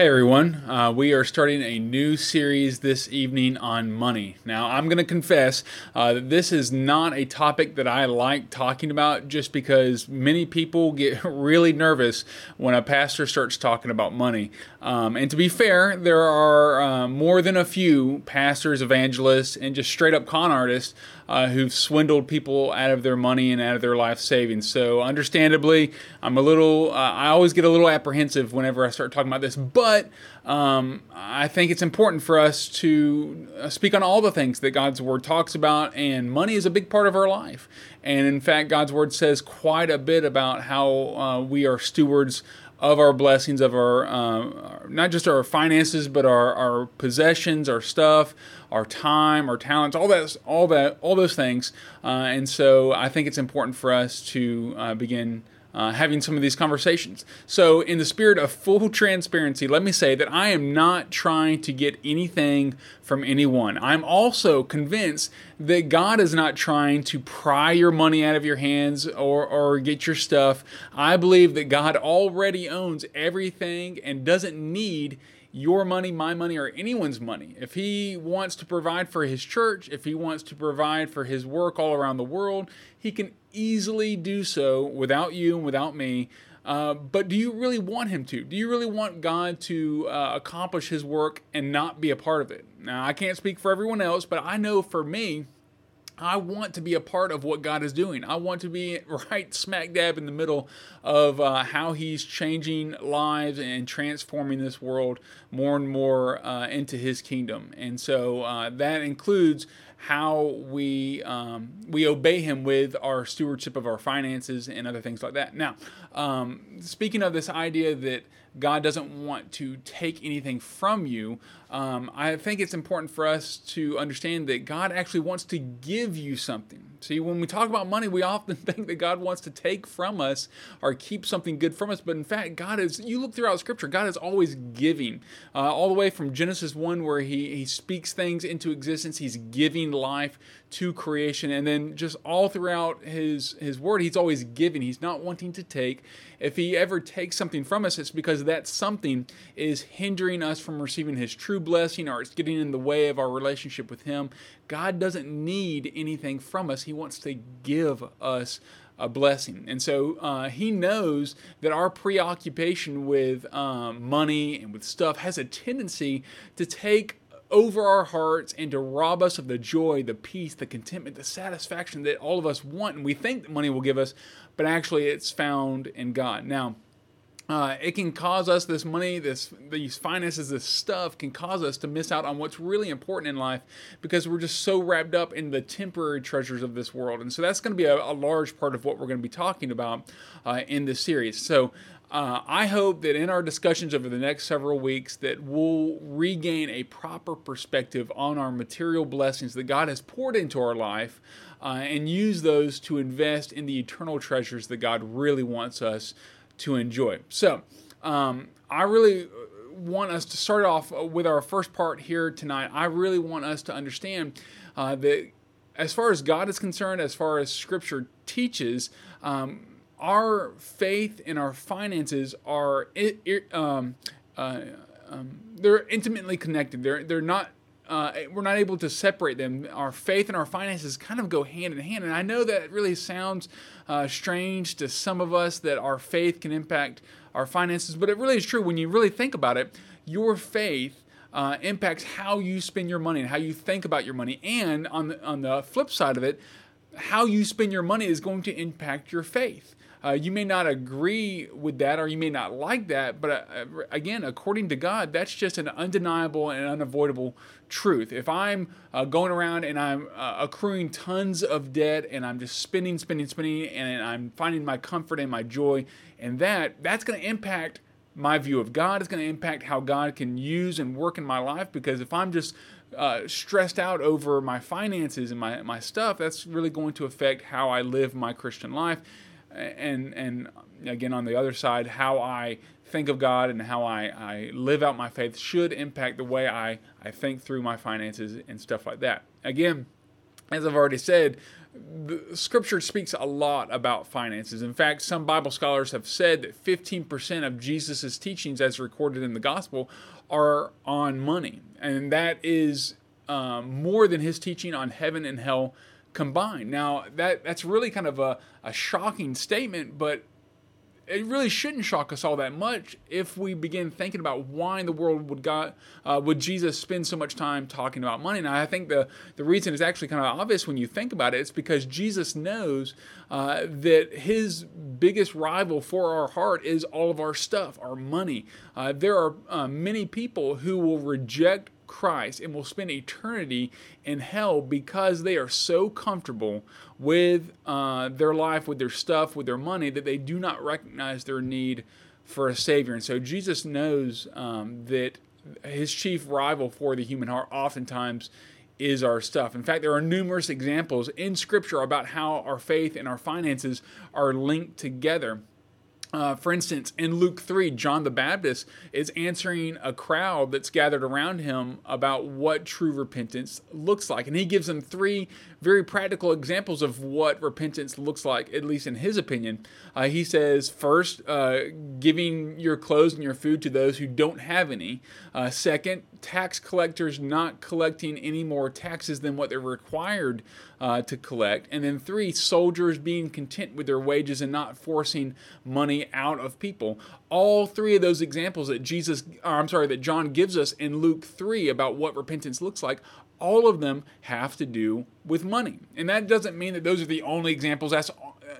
Hey everyone, uh, we are starting a new series this evening on money. Now, I'm going to confess uh, that this is not a topic that I like talking about just because many people get really nervous when a pastor starts talking about money. Um, and to be fair, there are uh, more than a few pastors, evangelists, and just straight up con artists uh, who've swindled people out of their money and out of their life savings. So, understandably, I'm a little, uh, I always get a little apprehensive whenever I start talking about this, but um, I think it's important for us to uh, speak on all the things that God's Word talks about, and money is a big part of our life. And in fact, God's Word says quite a bit about how uh, we are stewards of our blessings, of our uh, not just our finances, but our, our possessions, our stuff, our time, our talents, all that, all that, all those things. Uh, and so, I think it's important for us to uh, begin uh, having some of these conversations. So, in the spirit of full transparency, let me say that I am not trying to get anything from anyone. I'm also convinced that God is not trying to pry your money out of your hands or, or get your stuff. I believe that God already owns everything and doesn't need your money, my money, or anyone's money. If he wants to provide for his church, if he wants to provide for his work all around the world, he can easily do so without you and without me. Uh, but do you really want him to? Do you really want God to uh, accomplish his work and not be a part of it? Now, I can't speak for everyone else, but I know for me, I want to be a part of what God is doing. I want to be right smack dab in the middle of uh, how He's changing lives and transforming this world more and more uh, into His kingdom. And so uh, that includes how we um, we obey Him with our stewardship of our finances and other things like that. Now, um, speaking of this idea that God doesn't want to take anything from you, um, I think it's important for us to understand that God actually wants to give you something. See, when we talk about money, we often think that God wants to take from us or keep something good from us. But in fact, God is, you look throughout Scripture, God is always giving. Uh, all the way from Genesis 1, where he, he speaks things into existence, He's giving life to creation. And then just all throughout His, his Word, He's always giving. He's not wanting to take. If He ever takes something from us, it's because that something is hindering us from receiving His true blessing or it's getting in the way of our relationship with Him. God doesn't need anything from us. He wants to give us a blessing. And so uh, he knows that our preoccupation with um, money and with stuff has a tendency to take over our hearts and to rob us of the joy, the peace, the contentment, the satisfaction that all of us want and we think that money will give us, but actually it's found in God. Now, uh, it can cause us this money, this these finances, this stuff can cause us to miss out on what's really important in life because we're just so wrapped up in the temporary treasures of this world. And so that's going to be a, a, large part of what we're going to be talking about uh, in this series. So uh, I hope that in our discussions over the next several weeks that we'll regain a proper perspective on our material blessings that God has poured into our life uh, and use those to invest in the eternal treasures that God really wants us to enjoy. So, um, I really want us to start off with our first part here tonight. I really want us to understand uh, that as far as God is concerned, as far as Scripture teaches, um, our faith and our finances are um, uh, um, they're intimately connected. They're they're not uh, we're not able to separate them. Our faith and our finances kind of go hand in hand. And I know that really sounds uh, strange to some of us that our faith can impact our finances, but it really is true when you really think about it. Your faith uh, impacts how you spend your money and how you think about your money. And on the, on the flip side of it, how you spend your money is going to impact your faith. Uh, you may not agree with that or you may not like that, but uh, again, according to God, that's just an undeniable and unavoidable truth. If I'm uh, going around and I'm uh, accruing tons of debt and I'm just spending, spending, spending, and I'm finding my comfort and my joy and that, that's going to impact my view of God. It's going to impact how God can use and work in my life because if I'm just uh, stressed out over my finances and my, my stuff, that's really going to affect how I live my Christian life and and again on the other side, how I think of God and how I, I live out my faith should impact the way I, I think through my finances and stuff like that. Again, as I've already said, scripture speaks a lot about finances. In fact, some Bible scholars have said that 15% of Jesus' teachings, as recorded in the gospel, are on money. And that is um, more than his teaching on heaven and hell combined. Now, that, that's really kind of a, a shocking statement, but it really shouldn't shock us all that much if we begin thinking about why in the world would God uh, would Jesus spend so much time talking about money. Now, I think the the reason is actually kind of obvious when you think about it. It's because Jesus knows uh, that his biggest rival for our heart is all of our stuff, our money. Uh, there are uh, many people who will reject Christ and will spend eternity in hell because they are so comfortable with uh, their life, with their stuff, with their money, that they do not recognize their need for a Savior. And so Jesus knows um, that his chief rival for the human heart oftentimes is our stuff. In fact, there are numerous examples in Scripture about how our faith and our finances are linked together. Uh, for instance, in Luke 3, John the Baptist is answering a crowd that's gathered around him about what true repentance looks like. And he gives them three very practical examples of what repentance looks like, at least in his opinion. Uh, he says, first, uh, giving your clothes and your food to those who don't have any. Uh, second, tax collectors not collecting any more taxes than what they're required uh, to collect. And then three, soldiers being content with their wages and not forcing money out of people. All three of those examples that Jesus, I'm sorry, that John gives us in Luke 3 about what repentance looks like all of them have to do with money. And that doesn't mean that those are the only examples. That's,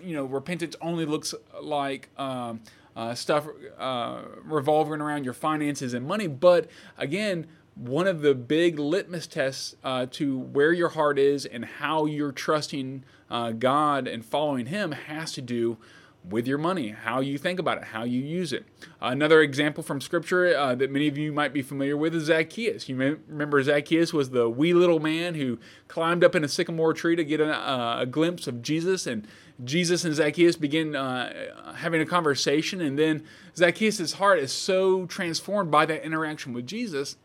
you know, repentance only looks like um, uh, stuff uh, revolving around your finances and money. But again, one of the big litmus tests uh, to where your heart is and how you're trusting uh, God and following Him has to do with your money, how you think about it, how you use it. Another example from Scripture uh, that many of you might be familiar with is Zacchaeus. You may remember Zacchaeus was the wee little man who climbed up in a sycamore tree to get a, uh, glimpse of Jesus, and Jesus and Zacchaeus begin uh, having a conversation, and then Zacchaeus' heart is so transformed by that interaction with Jesus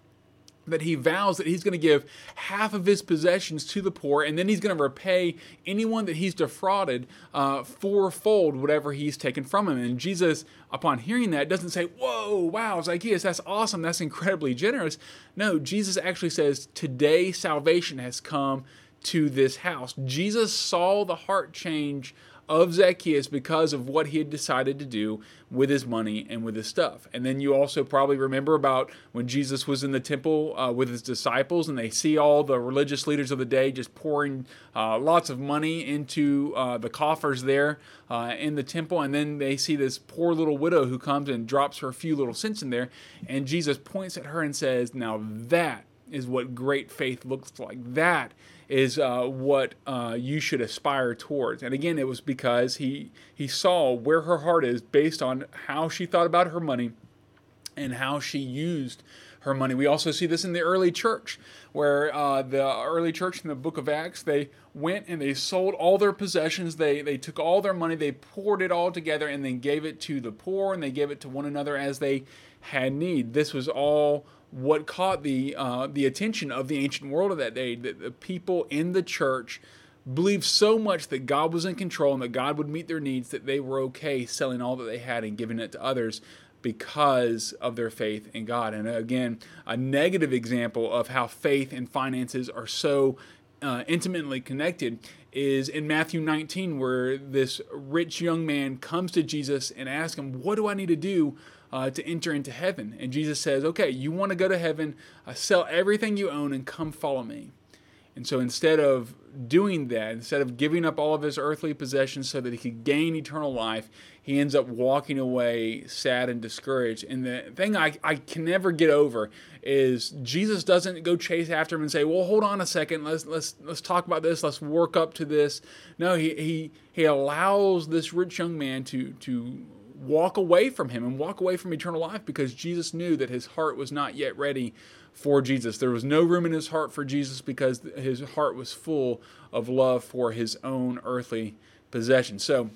that he vows that he's going to give half of his possessions to the poor, and then he's going to repay anyone that he's defrauded uh, fourfold whatever he's taken from him. And Jesus, upon hearing that, doesn't say, Whoa, wow, Zacchaeus, that's awesome, that's incredibly generous. No, Jesus actually says, Today salvation has come to this house. Jesus saw the heart change of Zacchaeus because of what he had decided to do with his money and with his stuff. And then you also probably remember about when Jesus was in the temple uh, with his disciples and they see all the religious leaders of the day just pouring uh, lots of money into uh, the coffers there uh, in the temple. And then they see this poor little widow who comes and drops her few little cents in there. And Jesus points at her and says, Now that is what great faith looks like. That is uh, what uh, you should aspire towards. And again, it was because he he saw where her heart is based on how she thought about her money and how she used her money. We also see this in the early church, where uh, the early church in the book of Acts, they went and they sold all their possessions. They, they took all their money, they poured it all together, and then gave it to the poor, and they gave it to one another as they had need. This was all what caught the uh, the attention of the ancient world of that day. That the people in the church believed so much that God was in control and that God would meet their needs that they were okay selling all that they had and giving it to others because of their faith in God. And again, a negative example of how faith and finances are so uh, intimately connected is in Matthew 19, where this rich young man comes to Jesus and asks him, What do I need to do uh, to enter into heaven. And Jesus says, okay, you want to go to heaven, uh, sell everything you own and come follow me. And so instead of doing that, instead of giving up all of his earthly possessions so that he could gain eternal life, he ends up walking away sad and discouraged. And the thing I, I can never get over is Jesus doesn't go chase after him and say, Well, hold on a second, let's let's let's talk about this, let's work up to this. No, he he he allows this rich young man to to walk away from him and walk away from eternal life because Jesus knew that his heart was not yet ready for Jesus. There was no room in his heart for Jesus because his heart was full of love for his own earthly possessions. So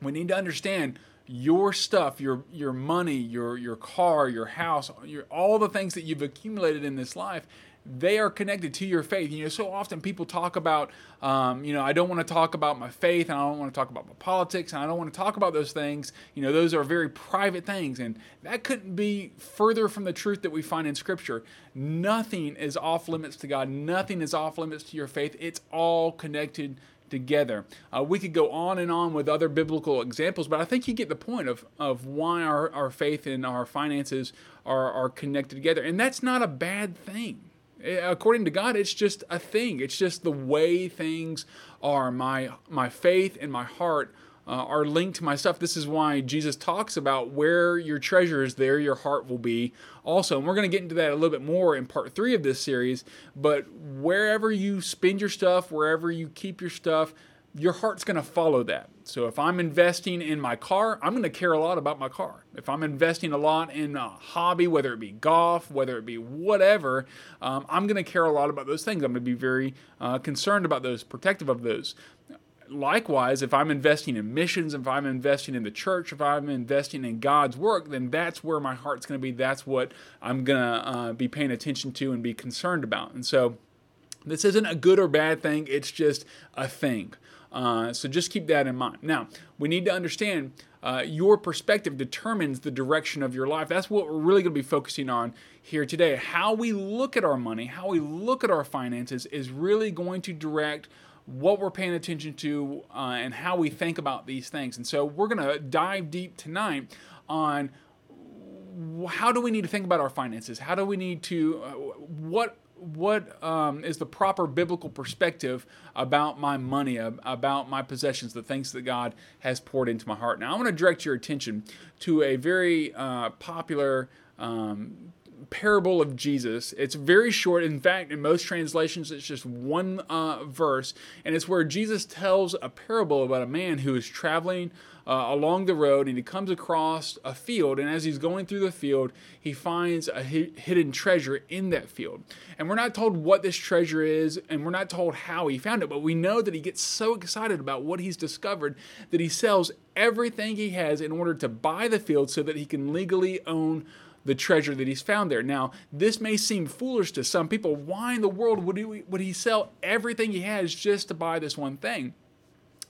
we need to understand your stuff, your your money, your your car, your house, your all the things that you've accumulated in this life they are connected to your faith. You know, so often people talk about, um, you know, I don't want to talk about my faith, and I don't want to talk about my politics, and I don't want to talk about those things. You know, those are very private things, and that couldn't be further from the truth that we find in Scripture. Nothing is off limits to God. Nothing is off limits to your faith. It's all connected together. Uh, we could go on and on with other biblical examples, but I think you get the point of, of why our, our faith and our finances are, are connected together. And that's not a bad thing. Eh, according to God, it's just a thing. It's just the way things are. My my faith and my heart uh, are linked to my stuff. This is why Jesus talks about where your treasure is, there your heart will be. Also, and we're going to get into that a little bit more in part three of this series. But wherever you spend your stuff, wherever you keep your stuff, your heart's going to follow that. So if I'm investing in my car, I'm going to care a lot about my car. If I'm investing a lot in a hobby, whether it be golf, whether it be whatever, um, I'm going to care a lot about those things. I'm going to be very uh, concerned about those, protective of those. Likewise, if I'm investing in missions, if I'm investing in the church, if I'm investing in God's work, then that's where my heart's going to be. That's what I'm going to uh, be paying attention to and be concerned about. And so, this isn't a good or bad thing, it's just a thing. Uh, so just keep that in mind. Now, we need to understand uh, your perspective determines the direction of your life. That's what we're really going to be focusing on here today. How we look at our money, how we look at our finances is really going to direct what we're paying attention to uh, and how we think about these things. And so we're going to dive deep tonight on how do we need to think about our finances? How do we need to, uh, what what um, is the proper biblical perspective about my money, about my possessions, the things that God has poured into my heart. Now, I want to direct your attention to a very uh, popular um, parable of Jesus. It's very short. In fact, in most translations, it's just one uh, verse, and it's where Jesus tells a parable about a man who is traveling uh, along the road and he comes across a field. And as he's going through the field, he finds a hidden treasure in that field. And we're not told what this treasure is, and we're not told how he found it, but we know that he gets so excited about what he's discovered that he sells everything he has in order to buy the field so that he can legally own the treasure that he's found there. Now, this may seem foolish to some people. Why in the world would he, would he sell everything he has just to buy this one thing?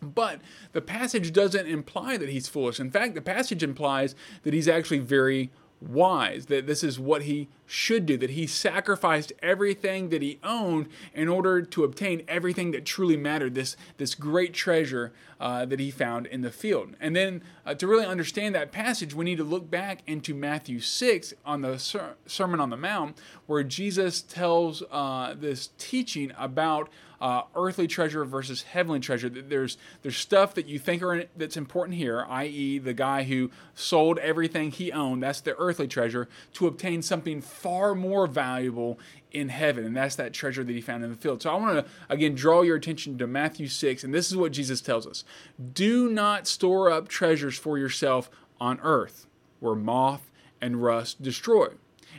But the passage doesn't imply that he's foolish. In fact, the passage implies that he's actually very wise, that this is what he should do, that he sacrificed everything that he owned in order to obtain everything that truly mattered, this, this great treasure uh, that he found in the field. And then uh, to really understand that passage, we need to look back into Matthew 6 on the Ser- Sermon on the Mount, where Jesus tells uh, this teaching about uh, earthly treasure versus heavenly treasure. That there's there's stuff that you think are in, that's important here, i.e., the guy who sold everything he owned, that's the earthly treasure, to obtain something far more valuable in heaven, and that's that treasure that he found in the field. So I want to again draw your attention to Matthew 6, and this is what Jesus tells us Do not store up treasures for yourself on earth, where moth and rust destroy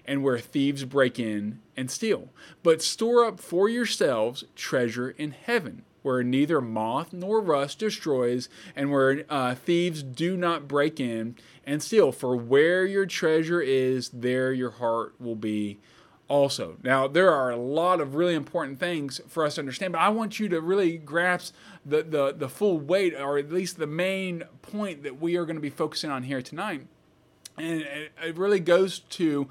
and where thieves break in and steal. But store up for yourselves treasure in heaven, where neither moth nor rust destroys, and where uh, thieves do not break in and steal. For where your treasure is, there your heart will be also. Now, there are a lot of really important things for us to understand, but I want you to really grasp the, the, the full weight, or at least the main point that we are going to be focusing on here tonight. And it really goes to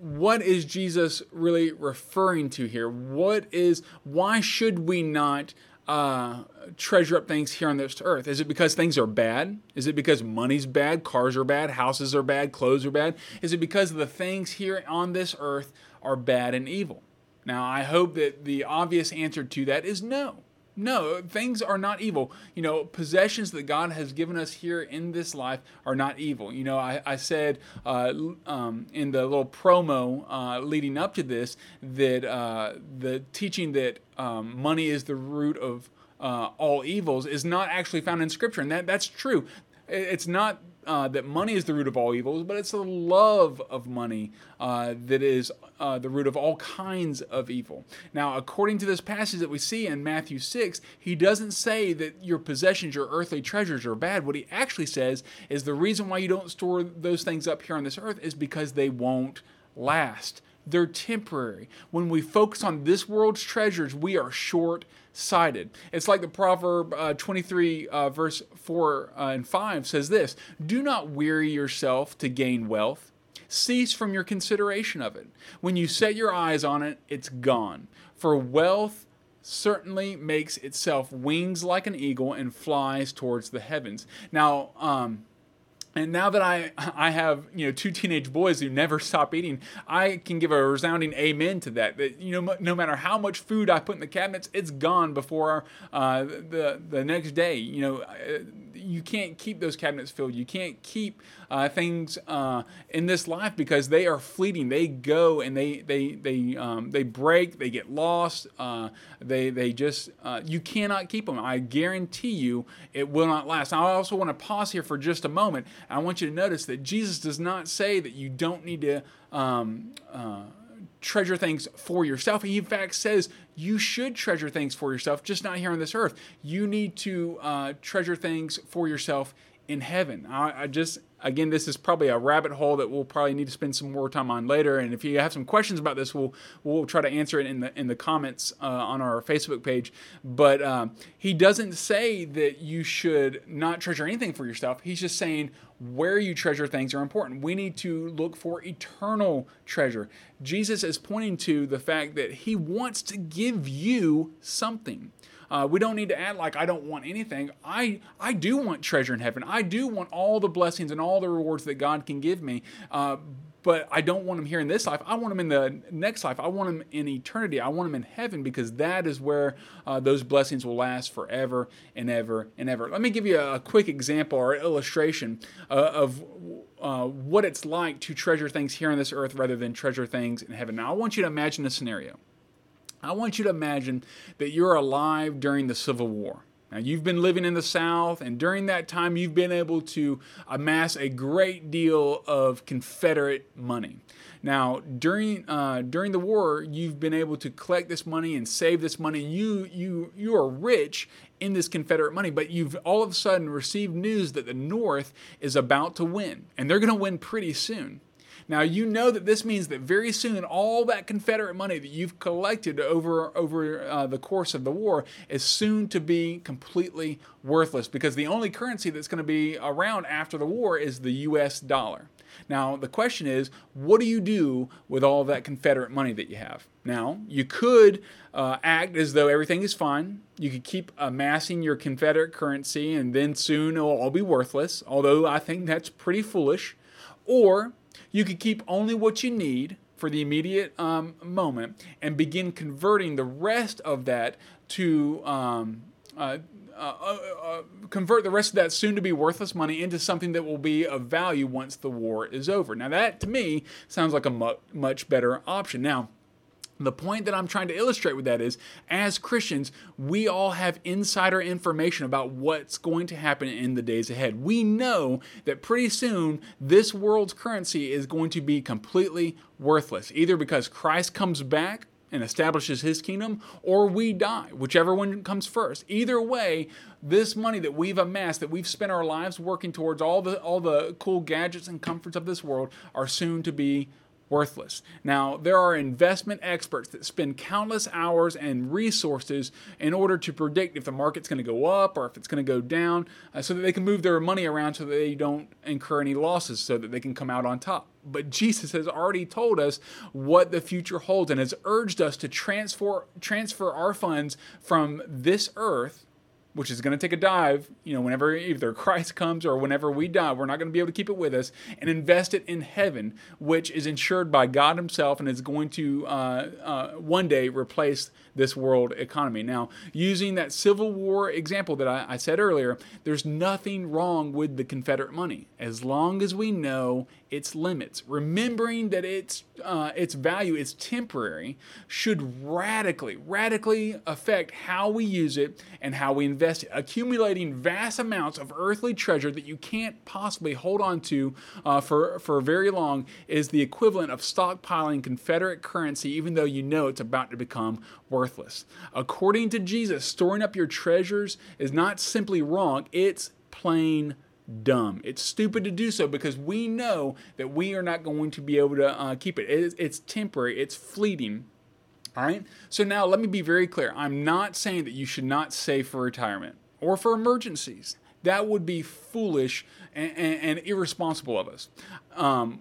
what is Jesus really referring to here? What is why should we not uh, treasure up things here on this earth? Is it because things are bad? Is it because money's bad, cars are bad, houses are bad, clothes are bad? Is it because the things here on this earth are bad and evil? Now, I hope that the obvious answer to that is no. No, things are not evil. You know, possessions that God has given us here in this life are not evil. You know, I, I said uh, um, in the little promo uh, leading up to this that uh, the teaching that um, money is the root of uh, all evils is not actually found in Scripture, and that that's true. It's not uh, that money is the root of all evils, but it's the love of money uh, that is uh, the root of all kinds of evil. Now, according to this passage that we see in Matthew 6, he doesn't say that your possessions, your earthly treasures are bad. What he actually says is the reason why you don't store those things up here on this earth is because they won't last. they're temporary. When we focus on this world's treasures, we are short sighted. It's like the proverb uh, 23, uh, verse 4 uh, and 5 says this Do not weary yourself to gain wealth. Cease from your consideration of it. When you set your eyes on it, it's gone. For wealth certainly makes itself wings like an eagle and flies towards the heavens. Now, um, and now that I I have you know two teenage boys who never stop eating, I can give a resounding amen to that. That you know no matter how much food I put in the cabinets, it's gone before uh, the the next day. You know uh, you can't keep those cabinets filled. You can't keep uh, things uh, in this life because they are fleeting. They go and they they they um, they break. They get lost. Uh, they they just uh, you cannot keep them. I guarantee you it will not last. Now, I also want to pause here for just a moment. I want you to notice that Jesus does not say that you don't need to. Um, uh, treasure things for yourself. He, in fact, says you should treasure things for yourself, just not here on this earth. You need to uh, treasure things for yourself in heaven. I, I, just, again, this is probably a rabbit hole that we'll probably need to spend some more time on later. And if you have some questions about this, we'll we'll try to answer it in the in the comments uh, on our Facebook page. But um, he doesn't say that you should not treasure anything for yourself. He's just saying where you treasure things are important. We need to look for eternal treasure. Jesus is pointing to the fact that he wants to give you something. Uh, we don't need to act like I don't want anything. I I do want treasure in heaven. I do want all the blessings and all the rewards that God can give me. Uh, but I don't want them here in this life. I want them in the next life. I want them in eternity. I want them in heaven because that is where uh, those blessings will last forever and ever and ever. Let me give you a, quick example or illustration uh, of uh, what it's like to treasure things here on this earth rather than treasure things in heaven. Now, I want you to imagine a scenario. I want you to imagine that you're alive during the Civil War. Now, you've been living in the South, and during that time, you've been able to amass a great deal of Confederate money. Now, during uh, during the war, you've been able to collect this money and save this money. You you you are rich in this Confederate money, but you've all of a sudden received news that the North is about to win, and they're going to win pretty soon. Now you know that this means that very soon all that Confederate money that you've collected over over uh, the course of the war is soon to be completely worthless because the only currency that's going to be around after the war is the U.S. dollar. Now the question is, what do you do with all that Confederate money that you have? Now you could uh, act as though everything is fine. You could keep amassing your Confederate currency, and then soon it'll all be worthless. Although I think that's pretty foolish. Or you could keep only what you need for the immediate um, moment and begin converting the rest of that to um, uh, uh, uh, uh, convert the rest of that soon to be worthless money into something that will be of value once the war is over. Now, that to me sounds like a mu- much better option. Now, the point that I'm trying to illustrate with that is, as Christians, we all have insider information about what's going to happen in the days ahead. We know that pretty soon this world's currency is going to be completely worthless, either because Christ comes back and establishes his kingdom, or we die, whichever one comes first. Either way, this money that we've amassed, that we've spent our lives working towards, all the all the cool gadgets and comforts of this world, are soon to be worthless. Now, there are investment experts that spend countless hours and resources in order to predict if the market's going to go up or if it's going to go down uh, so that they can move their money around so that they don't incur any losses so that they can come out on top. But Jesus has already told us what the future holds and has urged us to transfer transfer our funds from this earth which is going to take a dive, you know, whenever either Christ comes or whenever we die, we're not going to be able to keep it with us, and invest it in heaven, which is insured by God Himself and is going to uh, uh, one day replace this world economy. Now, using that Civil War example that I, I said earlier, there's nothing wrong with the Confederate money as long as we know its limits. Remembering that its uh, its value is temporary should radically, radically affect how we use it and how we invest it. Accumulating vast amounts of earthly treasure that you can't possibly hold on to uh, for for very long is the equivalent of stockpiling Confederate currency, even though you know it's about to become worthless. According to Jesus, storing up your treasures is not simply wrong; it's plain dumb. It's stupid to do so because we know that we are not going to be able to uh, keep it. It's temporary, it's fleeting. All right. So now let me be very clear. I'm not saying that you should not save for retirement or for emergencies. That would be foolish and, and, and irresponsible of us. Um,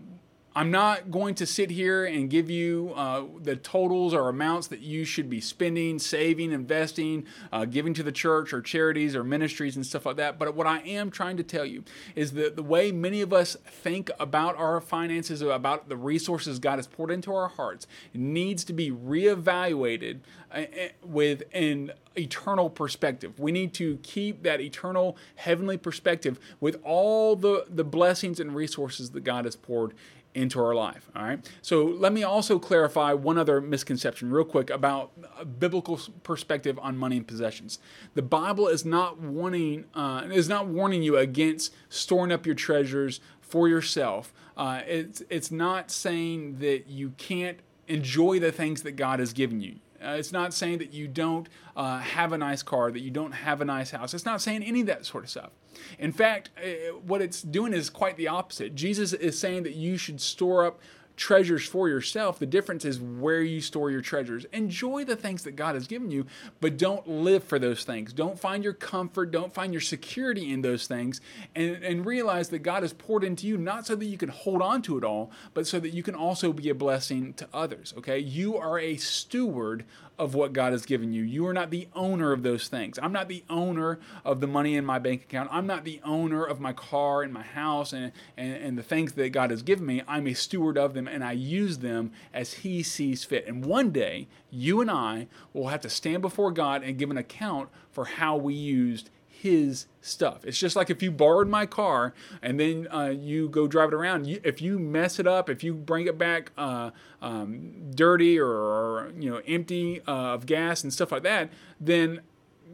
I'm not going to sit here and give you uh, the totals or amounts that you should be spending, saving, investing, uh, giving to the church or charities or ministries and stuff like that. But what I am trying to tell you is that the way many of us think about our finances, about the resources God has poured into our hearts, needs to be reevaluated uh, uh, with an eternal perspective. We need to keep that eternal heavenly perspective with all the, the blessings and resources that God has poured into our life. All right. So let me also clarify one other misconception, real quick, about a biblical perspective on money and possessions. The Bible is not warning uh, is not warning you against storing up your treasures for yourself. Uh, it's it's not saying that you can't enjoy the things that God has given you. Uh, it's not saying that you don't uh, have a nice car, that you don't have a nice house. It's not saying any of that sort of stuff. In fact, uh, what it's doing is quite the opposite. Jesus is saying that you should store up treasures for yourself. The difference is where you store your treasures. Enjoy the things that God has given you, but don't live for those things. Don't find your comfort, don't find your security in those things, and, and realize that God has poured into you not so that you can hold on to it all, but so that you can also be a blessing to others. Okay? You are a steward of what God has given you. You are not the owner of those things. I'm not the owner of the money in my bank account. I'm not the owner of my car and my house and, and, and the things that God has given me. I'm a steward of them and I use them as He sees fit. And one day, you and I will have to stand before God and give an account for how we used his stuff. It's just like if you borrowed my car and then uh, you go drive it around. You, if you mess it up, if you bring it back uh, um, dirty or, or, you know empty uh, of gas and stuff like that, then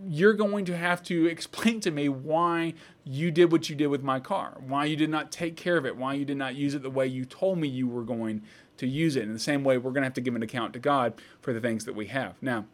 you're going to have to explain to me why you did what you did with my car, why you did not take care of it, why you did not use it the way you told me you were going to use it. In the same way, we're going to have to give an account to God for the things that we have. Now,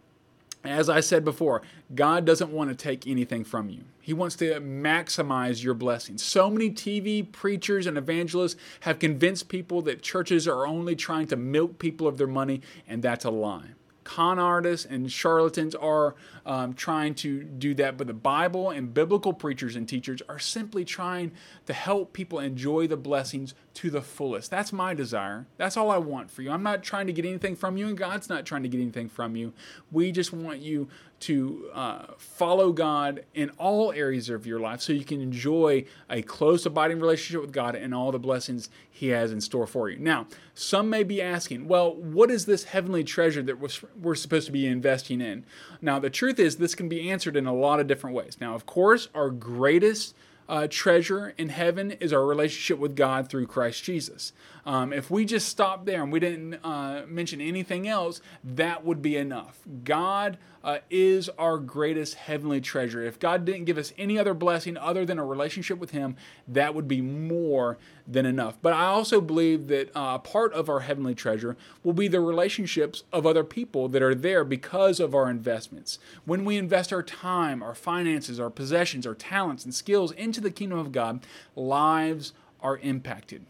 as I said before, God doesn't want to take anything from you. He wants to maximize your blessings. So many TV preachers and evangelists have convinced people that churches are only trying to milk people of their money, and that's a lie con artists and charlatans are um, trying to do that, but the Bible and biblical preachers and teachers are simply trying to help people enjoy the blessings to the fullest. That's my desire. That's all I want for you. I'm not trying to get anything from you, and God's not trying to get anything from you. We just want you to uh, follow God in all areas of your life so you can enjoy a close, abiding relationship with God and all the blessings He has in store for you. Now, some may be asking, well, what is this heavenly treasure that we're supposed to be investing in? Now, the truth is, this can be answered in a lot of different ways. Now, of course, our greatest uh, treasure in heaven is our relationship with God through Christ Jesus. Um, if we just stopped there and we didn't uh, mention anything else, that would be enough. God uh, is our greatest heavenly treasure. If God didn't give us any other blessing other than a relationship with Him, that would be more than enough. But I also believe that uh, part of our heavenly treasure will be the relationships of other people that are there because of our investments. When we invest our time, our finances, our possessions, our talents, and skills into the kingdom of God, lives are impacted.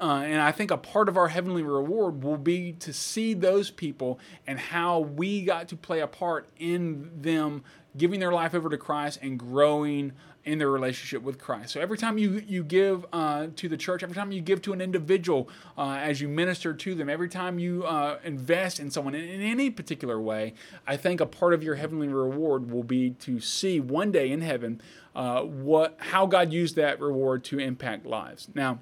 Uh, and I think a part of our heavenly reward will be to see those people and how we got to play a part in them giving their life over to Christ and growing in their relationship with Christ. So every time you you give uh, to the church, every time you give to an individual uh, as you minister to them, every time you uh, invest in someone in, in, any particular way, I think a part of your heavenly reward will be to see one day in heaven uh, what how God used that reward to impact lives. Now.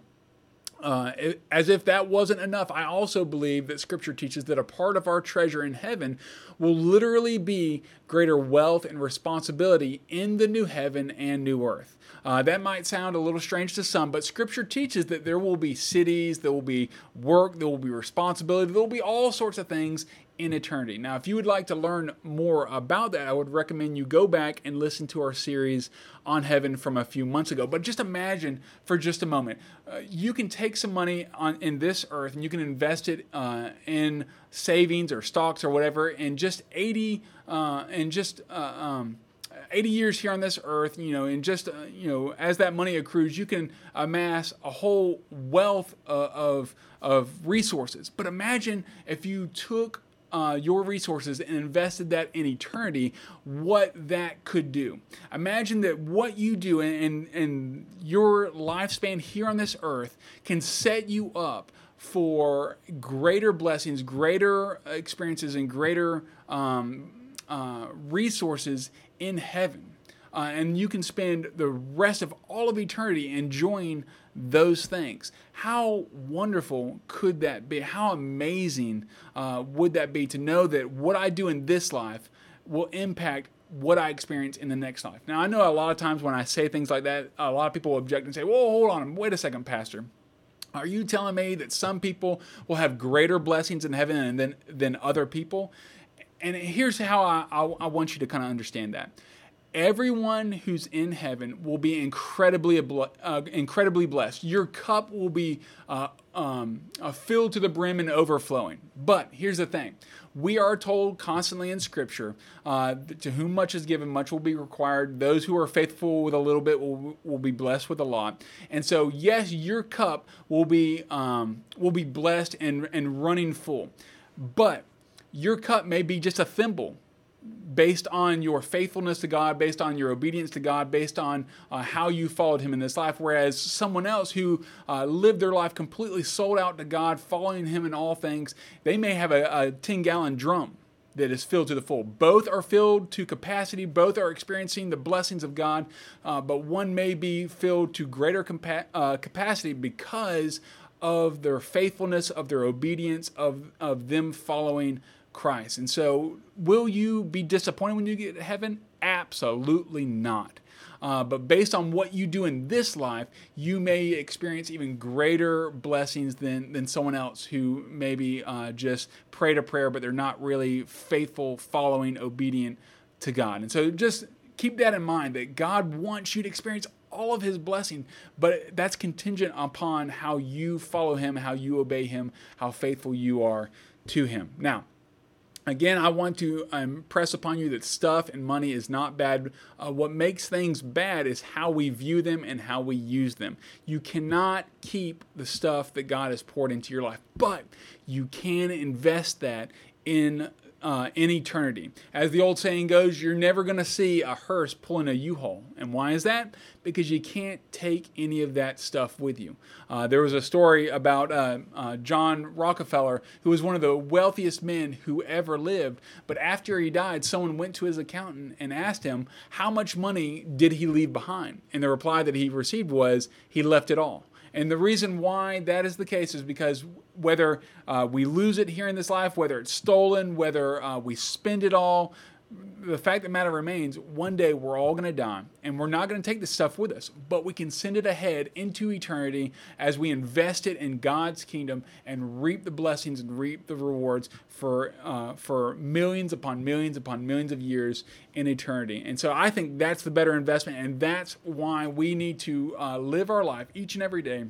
Uh, as if that wasn't enough, I also believe that Scripture teaches that a part of our treasure in heaven will literally be greater wealth and responsibility in the new heaven and new earth. Uh, that might sound a little strange to some, but Scripture teaches that there will be cities, there will be work, there will be responsibility, there will be all sorts of things in eternity. Now, if you would like to learn more about that, I would recommend you go back and listen to our series on heaven from a few months ago. But just imagine for just a moment, uh, you can take some money on in this earth and you can invest it uh, in savings or stocks or whatever, and just 80 uh, and just uh, um, 80 years here on this earth, you know, and just, uh, you know, as that money accrues, you can amass a whole wealth uh, of, of resources. But imagine if you took uh, your resources and invested that in eternity, what that could do. Imagine that what you do and, and your lifespan here on this earth can set you up for greater blessings, greater experiences, and greater um, uh, resources in heaven. Uh, and you can spend the rest of all of eternity enjoying those things. How wonderful could that be? How amazing uh, would that be to know that what I do in this life will impact what I experience in the next life? Now, I know a lot of times when I say things like that, a lot of people object and say, "Well, hold on, wait a second, Pastor." Are you telling me that some people will have greater blessings in heaven than, than other people? And here's how I, I, I want you to kind of understand that everyone who's in heaven will be incredibly uh, incredibly blessed. Your cup will be uh, um, uh, filled to the brim and overflowing. But here's the thing: we are told constantly in Scripture, uh, to whom much is given, much will be required. Those who are faithful with a little bit will, will be blessed with a lot. And so, yes, your cup will be um, will be blessed and and running full, but your cup may be just a thimble based on your faithfulness to God, based on your obedience to God, based on uh, how you followed Him in this life. Whereas someone else who uh, lived their life completely sold out to God, following Him in all things, they may have a, a 10 gallon drum that is filled to the full. Both are filled to capacity, both are experiencing the blessings of God, uh, but one may be filled to greater compa- uh, capacity because of their faithfulness, of their obedience, of, of them following Christ. And so, will you be disappointed when you get to heaven? Absolutely not. Uh, but based on what you do in this life, you may experience even greater blessings than, than someone else who maybe uh, just prayed a prayer, but they're not really faithful, following, obedient to God. And so just keep that in mind that God wants you to experience all of his blessing, but that's contingent upon how you follow him, how you obey him, how faithful you are to him. Now, Again, I want to impress upon you that stuff and money is not bad. Uh, what makes things bad is how we view them and how we use them. You cannot keep the stuff that God has poured into your life, but you can invest that in uh, in eternity. As the old saying goes, you're never going to see a hearse pulling a U-Haul. And why is that? Because you can't take any of that stuff with you. Uh, there was a story about uh, uh, John Rockefeller, who was one of the wealthiest men who ever lived. But after he died, someone went to his accountant and asked him, How much money did he leave behind? And the reply that he received was, He left it all. And the reason why that is the case is because whether uh, we lose it here in this life, whether it's stolen, whether uh, we spend it all, the fact that matter remains one day we're all going to die and we're not going to take this stuff with us but we can send it ahead into eternity as we invest it in god's kingdom and reap the blessings and reap the rewards for uh, for millions upon millions upon millions of years in eternity. And so i think that's the better investment and that's why we need to uh, live our life each and every day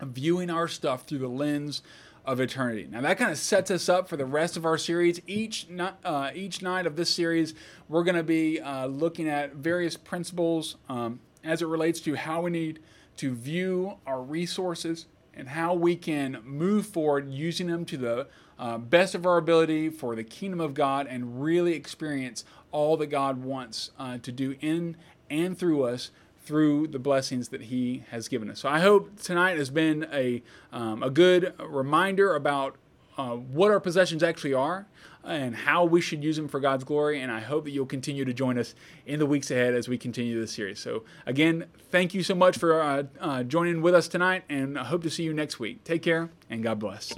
viewing our stuff through the lens of eternity. Now that kind of sets us up for the rest of our series. Each uh, each night of this series, we're going to be uh, looking at various principles um, as it relates to how we need to view our resources and how we can move forward using them to the uh, best of our ability for the kingdom of God and really experience all that God wants uh, to do in and through us through the blessings that He has given us. So I hope tonight has been a, um, a good reminder about uh, what our possessions actually are and how we should use them for God's glory. And I hope that you'll continue to join us in the weeks ahead as we continue this series. So, again, thank you so much for uh, uh, joining with us tonight, and I hope to see you next week. Take care, and God bless.